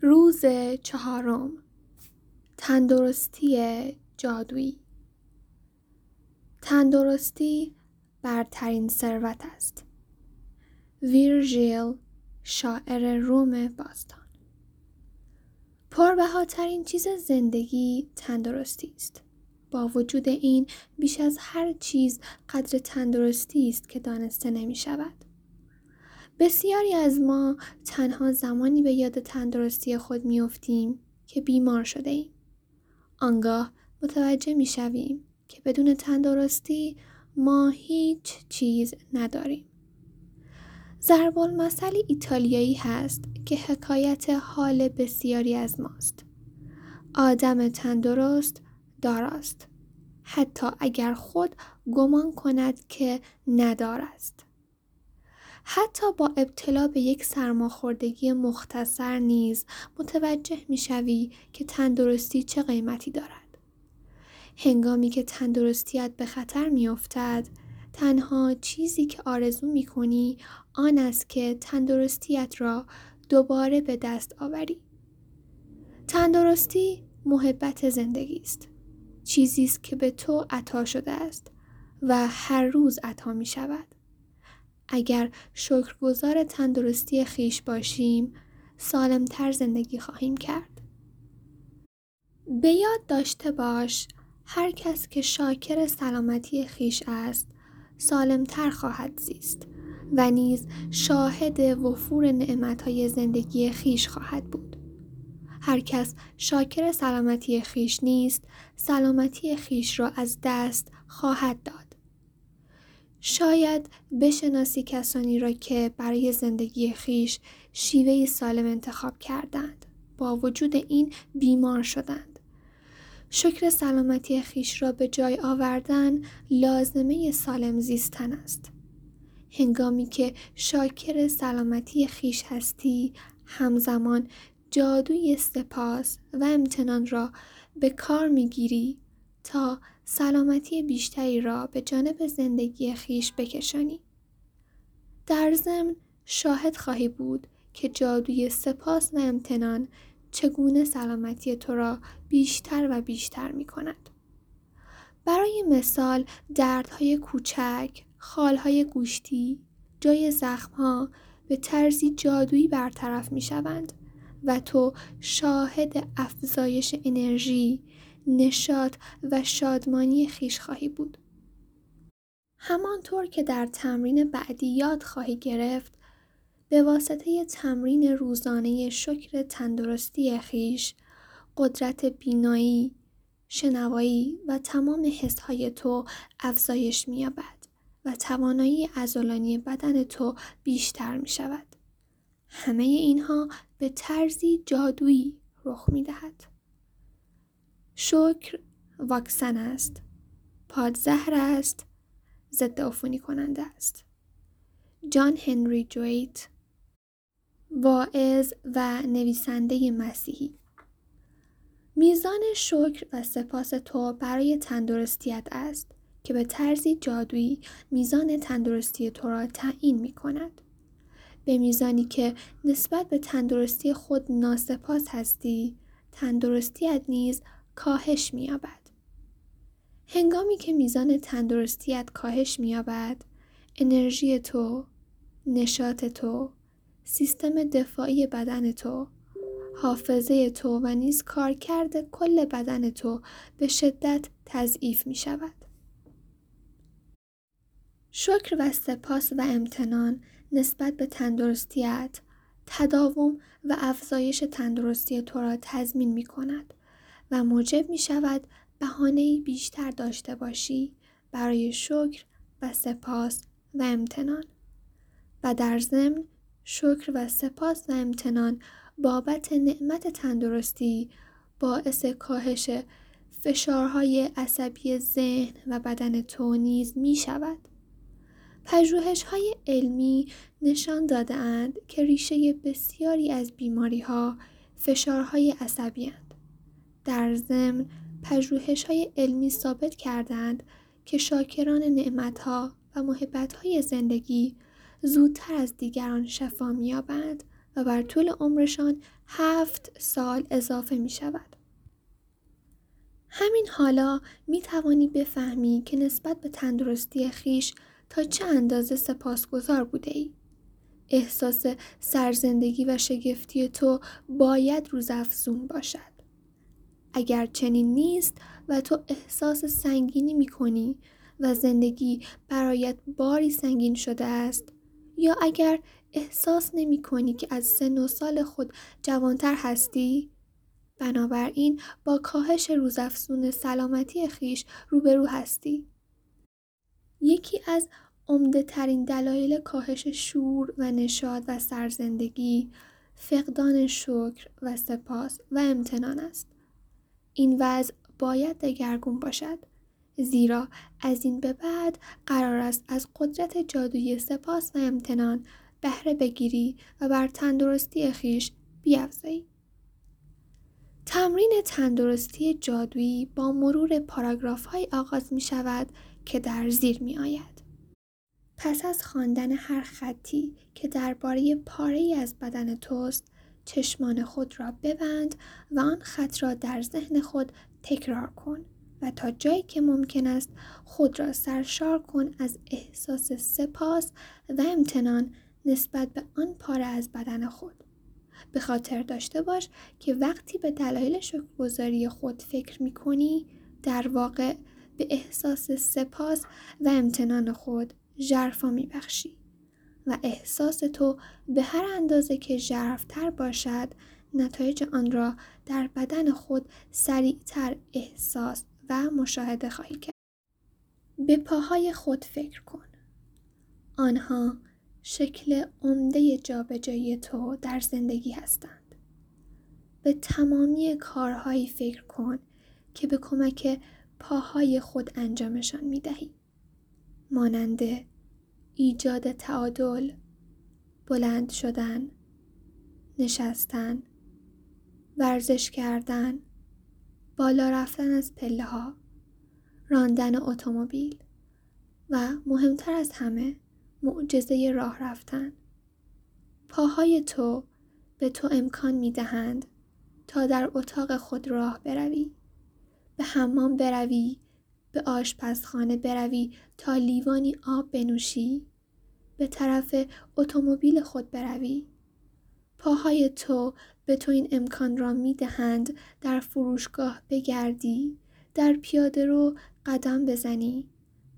روز چهارم. تندرستی جادویی. تندرستی برترین ثروت است. ویرژیل شاعر روم باستان. پربهاترین چیز زندگی تندرستی است. با وجود این بیش از هر چیز قدر تندرستی است که دانسته نمی شود بسیاری از ما تنها زمانی به یاد تندرستی خود میافتیم که بیمار شده ایم. آنگاه متوجه می شویم که بدون تندرستی ما هیچ چیز نداریم. زربال مسئله ایتالیایی هست که حکایت حال بسیاری از ماست. آدم تندرست داراست. حتی اگر خود گمان کند که ندار است. حتی با ابتلا به یک سرماخوردگی مختصر نیز متوجه می‌شوی که تندرستی چه قیمتی دارد. هنگامی که تندرستیت به خطر میافتد تنها چیزی که آرزو می کنی آن است که تندرستیت را دوباره به دست آوری. تندرستی محبت زندگی است. چیزی است که به تو عطا شده است و هر روز عطا می شود. اگر شکرگزار تندرستی خیش باشیم سالمتر زندگی خواهیم کرد. به یاد داشته باش هر کس که شاکر سلامتی خیش است سالمتر خواهد زیست و نیز شاهد وفور نعمتهای زندگی خیش خواهد بود. هر کس شاکر سلامتی خیش نیست سلامتی خیش را از دست خواهد داد. شاید بشناسی کسانی را که برای زندگی خیش شیوه سالم انتخاب کردند. با وجود این بیمار شدند. شکر سلامتی خیش را به جای آوردن لازمه سالم زیستن است. هنگامی که شاکر سلامتی خیش هستی همزمان جادوی سپاس و امتنان را به کار می‌گیری تا سلامتی بیشتری را به جانب زندگی خیش بکشانی. در ضمن شاهد خواهی بود که جادوی سپاس و امتنان چگونه سلامتی تو را بیشتر و بیشتر می کند. برای مثال دردهای کوچک، خالهای گوشتی، جای زخمها به طرزی جادویی برطرف می شوند و تو شاهد افزایش انرژی، نشاط و شادمانی خیش خواهی بود. همانطور که در تمرین بعدی یاد خواهی گرفت به واسطه تمرین روزانه شکر تندرستی خیش قدرت بینایی، شنوایی و تمام حسهای تو افزایش می‌یابد و توانایی عضلانی بدن تو بیشتر می شود. همه اینها به طرزی جادویی رخ می دهد. شکر واکسن است. پادزهر است. ضد عفونی کننده است. جان هنری جویت واعظ و نویسنده مسیحی. میزان شکر و سپاس تو برای تندرستیت است که به طرزی جادویی میزان تندرستی تو را تعیین می کند. به میزانی که نسبت به تندرستی خود ناسپاس هستی، تندرستیت نیز کاهش می‌یابد. هنگامی که میزان تندرستیت کاهش می‌یابد، انرژی تو، نشاط تو، سیستم دفاعی بدن تو، حافظه تو و نیز کارکرد کل بدن تو به شدت تضعیف می شود. شکر و سپاس و امتنان نسبت به تندرستیت تداوم و افزایش تندرستی تو را تضمین می کند. و موجب می شود بهانه بیشتر داشته باشی برای شکر و سپاس و امتنان و در ضمن شکر و سپاس و امتنان بابت نعمت تندرستی باعث کاهش فشارهای عصبی ذهن و بدن تو نیز می شود. پژوهش های علمی نشان داده اند که ریشه بسیاری از بیماری ها فشارهای عصبی در ضمن های علمی ثابت کردند که شاکران نعمتها و محبتهای زندگی زودتر از دیگران شفا می‌یابند و بر طول عمرشان هفت سال اضافه می شود. همین حالا می توانی بفهمی که نسبت به تندرستی خیش تا چه اندازه سپاسگزار بوده ای. احساس سرزندگی و شگفتی تو باید روزافزون باشد. اگر چنین نیست و تو احساس سنگینی می کنی و زندگی برایت باری سنگین شده است یا اگر احساس نمی کنی که از سن و سال خود جوانتر هستی بنابراین با کاهش روزافزون سلامتی خیش روبرو هستی یکی از عمده ترین دلایل کاهش شور و نشاد و سرزندگی فقدان شکر و سپاس و امتنان است. این وضع باید دگرگون باشد زیرا از این به بعد قرار است از قدرت جادویی سپاس و امتنان بهره بگیری و بر تندرستی خیش بیافزایی. تمرین تندرستی جادویی با مرور پاراگراف های آغاز می شود که در زیر می آید. پس از خواندن هر خطی که درباره پاره از بدن توست چشمان خود را ببند و آن خط را در ذهن خود تکرار کن و تا جایی که ممکن است خود را سرشار کن از احساس سپاس و امتنان نسبت به آن پاره از بدن خود. به خاطر داشته باش که وقتی به دلایل شکرگزاری خود فکر می کنی در واقع به احساس سپاس و امتنان خود ژرفا می بخشی و احساس تو به هر اندازه که ژرفتر باشد نتایج آن را در بدن خود سریعتر احساس و مشاهده خواهی کرد. به پاهای خود فکر کن. آنها شکل عمده جابجایی تو در زندگی هستند. به تمامی کارهایی فکر کن که به کمک پاهای خود انجامشان می دهی. مانند ایجاد تعادل، بلند شدن، نشستن، ورزش کردن، بالا رفتن از پله ها، راندن اتومبیل و مهمتر از همه معجزه راه رفتن. پاهای تو به تو امکان می دهند تا در اتاق خود راه بروی، به حمام بروی، به آشپزخانه بروی تا لیوانی آب بنوشی، به طرف اتومبیل خود بروی. پاهای تو به تو این امکان را می دهند در فروشگاه بگردی، در پیاده رو قدم بزنی،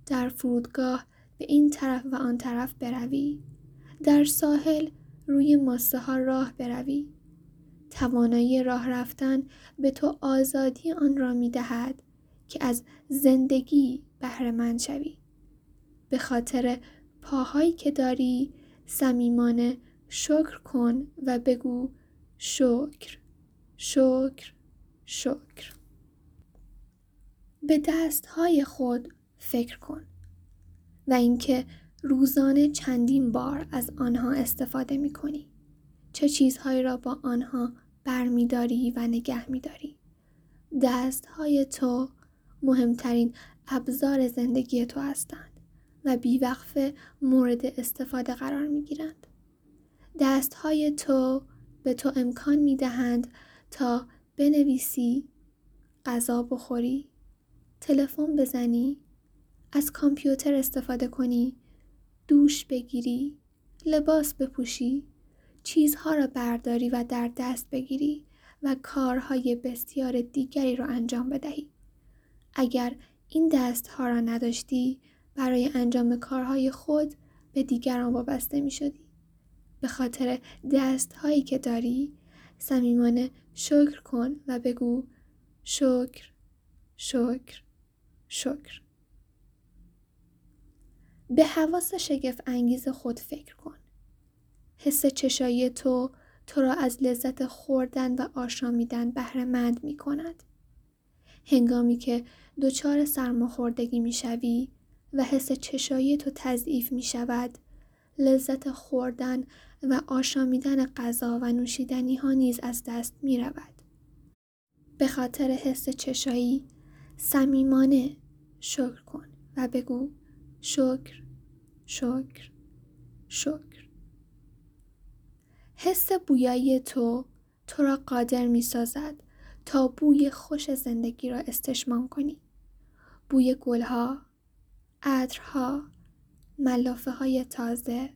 در فرودگاه به این طرف و آن طرف بروی، در ساحل روی ماسه ها راه بروی. توانایی راه رفتن به تو آزادی آن را می دهد که از زندگی بهره شوی. به خاطر پاهایی که داری صمیمانه شکر کن و بگو شکر شکر شکر به دستهای خود فکر کن و اینکه روزانه چندین بار از آنها استفاده می کنی. چه چیزهایی را با آنها برمیداری و نگه میداری. دستهای تو مهمترین ابزار زندگی تو هستند و بیوقفه مورد استفاده قرار می گیرند. دستهای تو به تو امکان می دهند تا بنویسی، غذا بخوری، تلفن بزنی، از کامپیوتر استفاده کنی، دوش بگیری، لباس بپوشی، چیزها را برداری و در دست بگیری و کارهای بسیار دیگری را انجام بدهی. اگر این دستها را نداشتی برای انجام کارهای خود به دیگران وابسته می شدی. به خاطر دست هایی که داری صمیمانه شکر کن و بگو شکر شکر شکر به حواس شگف انگیز خود فکر کن حس چشایی تو تو را از لذت خوردن و آشامیدن بهره مند می کند. هنگامی که دچار سرماخوردگی می شوی و حس چشایی تو تضعیف می شود لذت خوردن و آشامیدن غذا و نوشیدنی ها نیز از دست می رود. به خاطر حس چشایی صمیمانه شکر کن و بگو شکر شکر شکر حس بویایی تو تو را قادر می سازد تا بوی خوش زندگی را استشمام کنی. بوی گلها، عطرها، ملافه های تازه،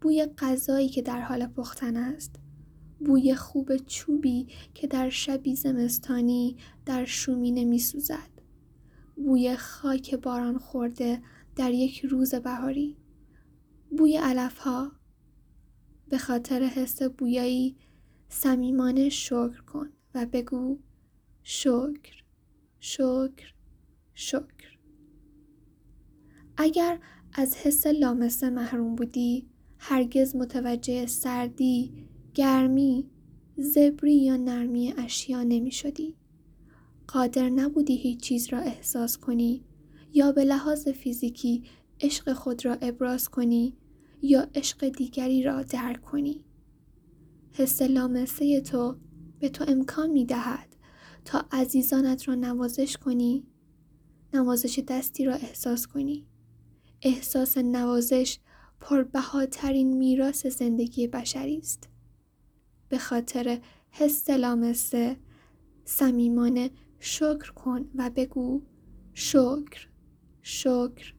بوی غذایی که در حال پختن است، بوی خوب چوبی که در شبی زمستانی در شومینه می سوزد. بوی خاک باران خورده در یک روز بهاری. بوی علفها به خاطر حس بویایی صمیمانه شکر کن و بگو شکر شکر شکر اگر از حس لامسه محروم بودی هرگز متوجه سردی گرمی زبری یا نرمی اشیا نمی شدی. قادر نبودی هیچ چیز را احساس کنی یا به لحاظ فیزیکی عشق خود را ابراز کنی یا عشق دیگری را درک کنی. حس لامسه تو به تو امکان می دهد تا عزیزانت را نوازش کنی نوازش دستی را احساس کنی. احساس نوازش پربهاترین میراث زندگی بشری است. به خاطر حس لامسه صمیمانه شکر کن و بگو شکر شکر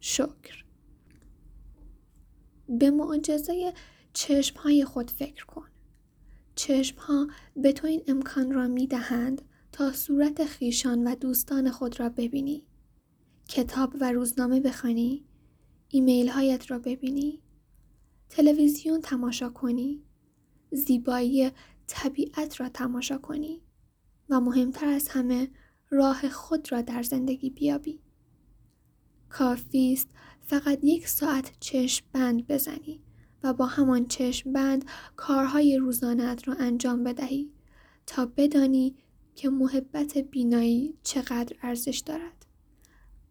شکر. به معجزه چشم های خود فکر کن. چشم ها به تو این امکان را می دهند تا صورت خیشان و دوستان خود را ببینی. کتاب و روزنامه بخوانی. ایمیل هایت را ببینی. تلویزیون تماشا کنی. زیبایی طبیعت را تماشا کنی. و مهمتر از همه راه خود را در زندگی بیابی. کافی است فقط یک ساعت چشم بند بزنی. و با همان چشم بند کارهای روزانت را انجام بدهی تا بدانی که محبت بینایی چقدر ارزش دارد.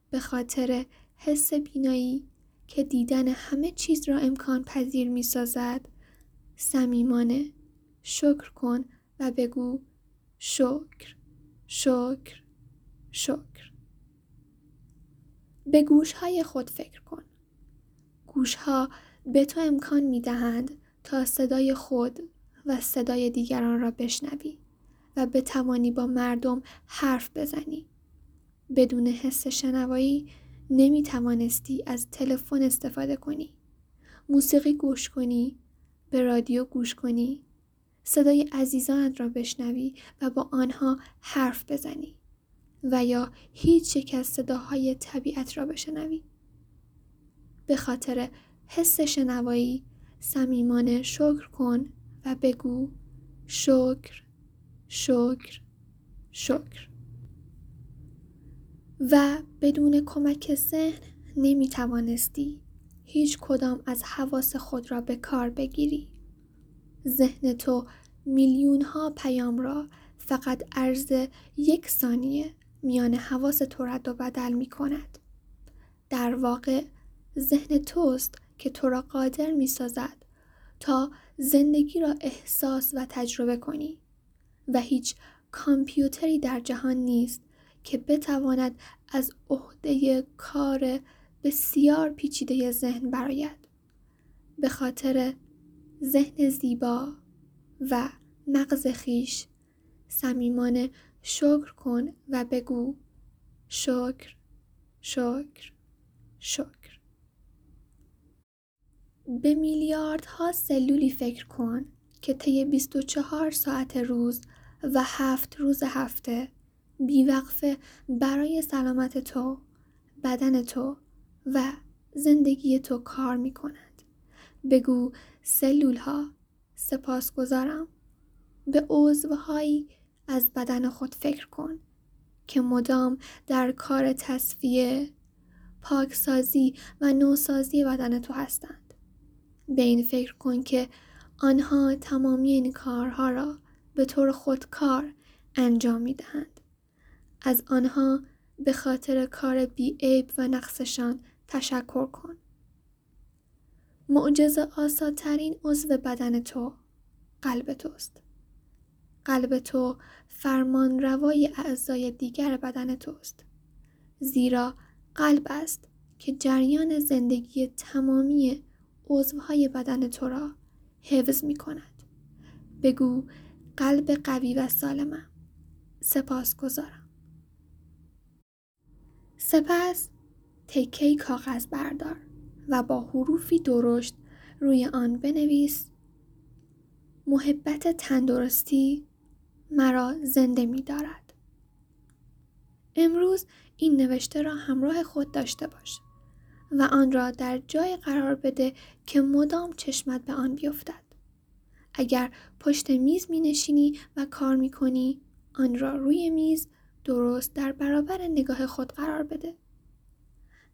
به خاطر حس بینایی که دیدن همه چیز را امکان پذیر می سازد صمیمانه شکر کن و بگو شکر شکر شکر به گوش های خود فکر کن گوش ها به تو امکان می دهند تا صدای خود و صدای دیگران را بشنوی و بتوانی با مردم حرف بزنی. بدون حس شنوایی نمی توانستی از تلفن استفاده کنی. موسیقی گوش کنی، به رادیو گوش کنی، صدای عزیزانت را بشنوی و با آنها حرف بزنی و یا هیچ یک از صداهای طبیعت را بشنوی. به خاطر حس شنوایی صمیمانه شکر کن و بگو شکر شکر شکر. و بدون کمک ذهن نمی توانستی هیچ کدام از حواس خود را به کار بگیری. ذهن تو میلیون ها پیام را فقط عرض یک ثانیه میان حواس تو رد و بدل می کند در واقع ذهن توست که تو را قادر می سازد تا زندگی را احساس و تجربه کنی و هیچ کامپیوتری در جهان نیست که بتواند از عهده کار بسیار پیچیده ذهن برآید. به خاطر ذهن زیبا و مغز خیش صمیمانه شکر کن و بگو شکر شکر شکر. به میلیاردها سلولی فکر کن که طی 24 ساعت روز و هفت روز هفته بیوقفه برای سلامت تو، بدن تو و زندگی تو کار می کند. بگو سلول ها سپاس گذارم. به عضوهایی از بدن خود فکر کن که مدام در کار تصفیه، پاکسازی و نوسازی بدن تو هستند. به این فکر کن که آنها تمامی این کارها را به طور خودکار انجام می دهند. از آنها به خاطر کار بیعیب و نقصشان تشکر کن. معجزه آساترین عضو بدن تو قلب توست. قلب تو فرمان روای اعضای دیگر بدن توست. زیرا قلب است که جریان زندگی تمامی عضوهای بدن تو را حفظ می کند. بگو قلب قوی و سالمم. سپاس گذارم. سپس تکه کاغذ بردار و با حروفی درشت روی آن بنویس محبت تندرستی مرا زنده می دارد. امروز این نوشته را همراه خود داشته باش و آن را در جای قرار بده که مدام چشمت به آن بیفتد. اگر پشت میز می نشینی و کار می کنی آن را روی میز درست در برابر نگاه خود قرار بده.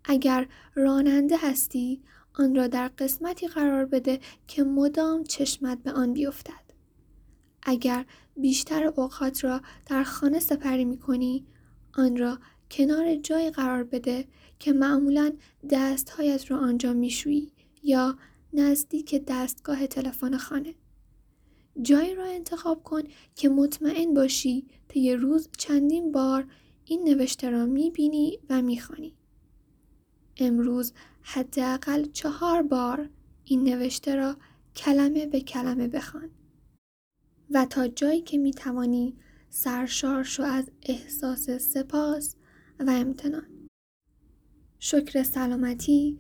اگر راننده هستی آن را در قسمتی قرار بده که مدام چشمت به آن بیفتد. اگر بیشتر اوقات را در خانه سپری می کنی آن را کنار جای قرار بده که معمولا دستهایت را آنجا میشویی یا نزدیک دستگاه تلفن خانه. جایی را انتخاب کن که مطمئن باشی طی روز چندین بار این نوشته را می‌بینی و می‌خوانی. امروز حداقل چهار بار این نوشته را کلمه به کلمه بخوان و تا جایی که می‌توانی سرشار شو از احساس سپاس و امتنان. شکر سلامتی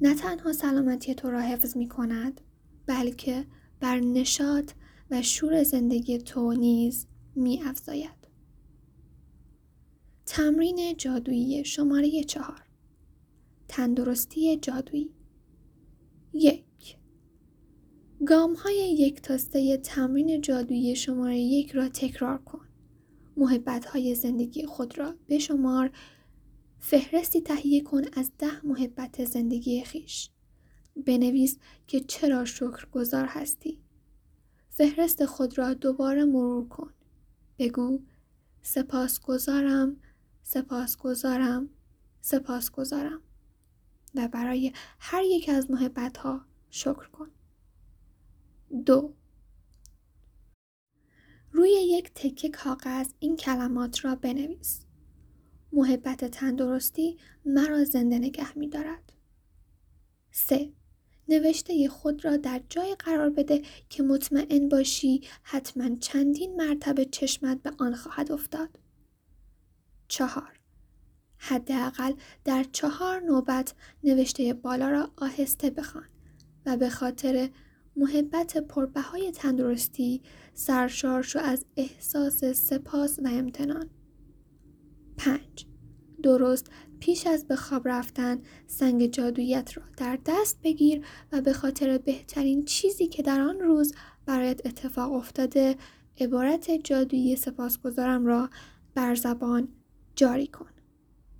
نه تنها سلامتی تو را حفظ می کند بلکه بر نشاط و شور زندگی تو نیز می افزاید. تمرین جادویی شماره چهار تندرستی جادویی یک گام های یک تا سه تمرین جادویی شماره یک را تکرار کن. محبت های زندگی خود را بشمار فهرستی تهیه کن از ده محبت زندگی خیش. بنویس که چرا شکر گذار هستی. فهرست خود را دوباره مرور کن. بگو سپاس گذارم، سپاس گذارم، سپاس گذارم. و برای هر یک از محبت ها شکر کن. دو روی یک تکه کاغذ این کلمات را بنویس. محبت تندرستی مرا زنده نگه می دارد. 3. نوشته خود را در جای قرار بده که مطمئن باشی حتما چندین مرتبه چشمت به آن خواهد افتاد. چهار حداقل در چهار نوبت نوشته بالا را آهسته بخوان و به خاطر محبت پربهای تندرستی سرشار شو از احساس سپاس و امتنان. 5. درست پیش از به خواب رفتن سنگ جادویت را در دست بگیر و به خاطر بهترین چیزی که در آن روز برایت اتفاق افتاده عبارت جادویی سپاسگزارم را بر زبان جاری کن.